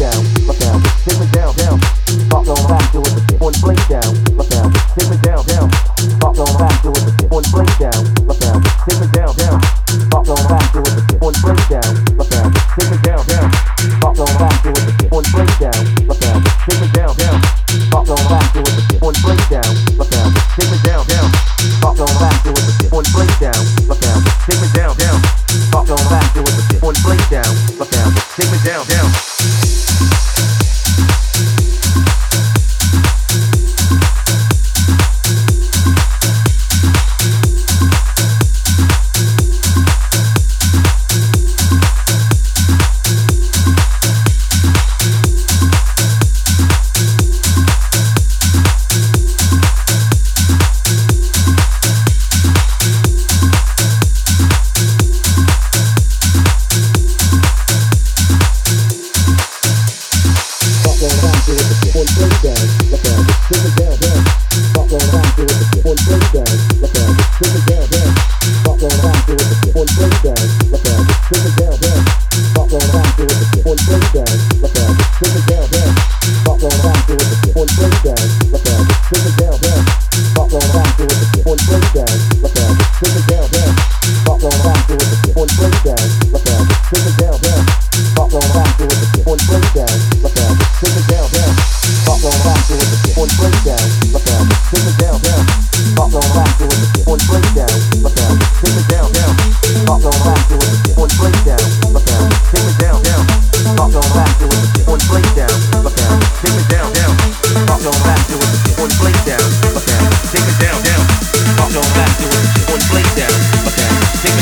down, look down, take me down, down. Pop on back, do it again. On blink down, look down, take me down, down. Pop on back, do it again. On blink down, look down, take me down, down. Pop on back, do it again. On blink down, look down, take me down, down. Pop on back, do it again. On blink down, look down, take me down, down. Pop on back, do it again. On blink down, look down, take me down, down. Pop on back, do it again. On blink down, look down, take me down, down. Pop on back, do it again. On blink down, look down, take me down, down.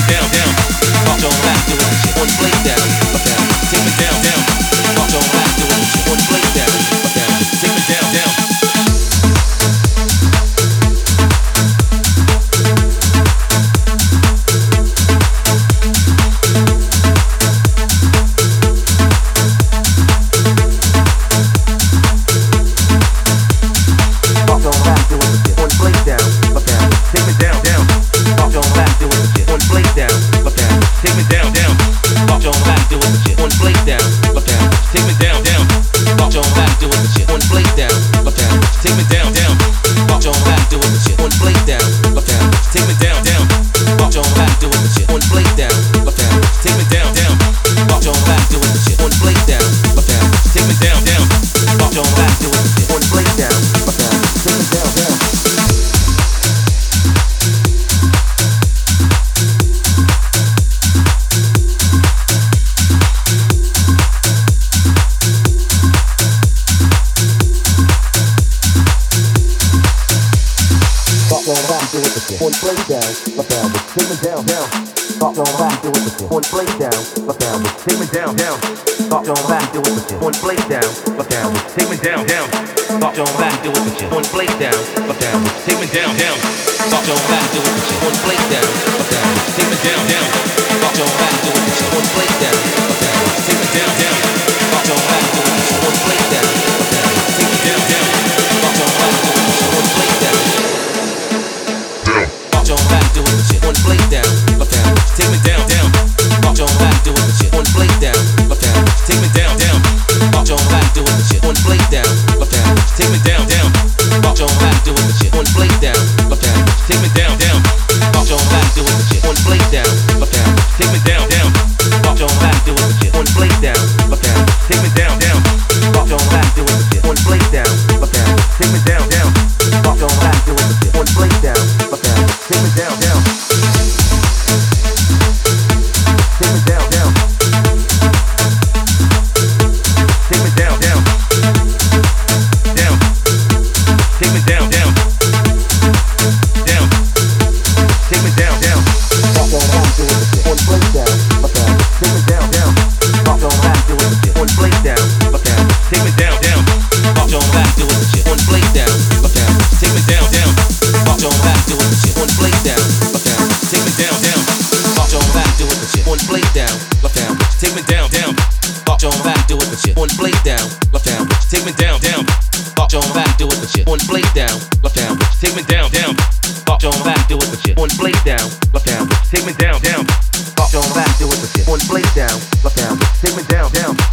down. on back to it again. Point play down, look down, but statement down, down. Stop on back to it again. Point play down, look down, but statement down, down. Stop on back to it again. Point play down, look down, but statement down, down. Stop on back to it again. Point play down, look down, but statement down, down. Stop on back to it again. Point play down, look down, but statement down, down. down. Don't laugh, do it with it. On the down, up down. Take me down, down.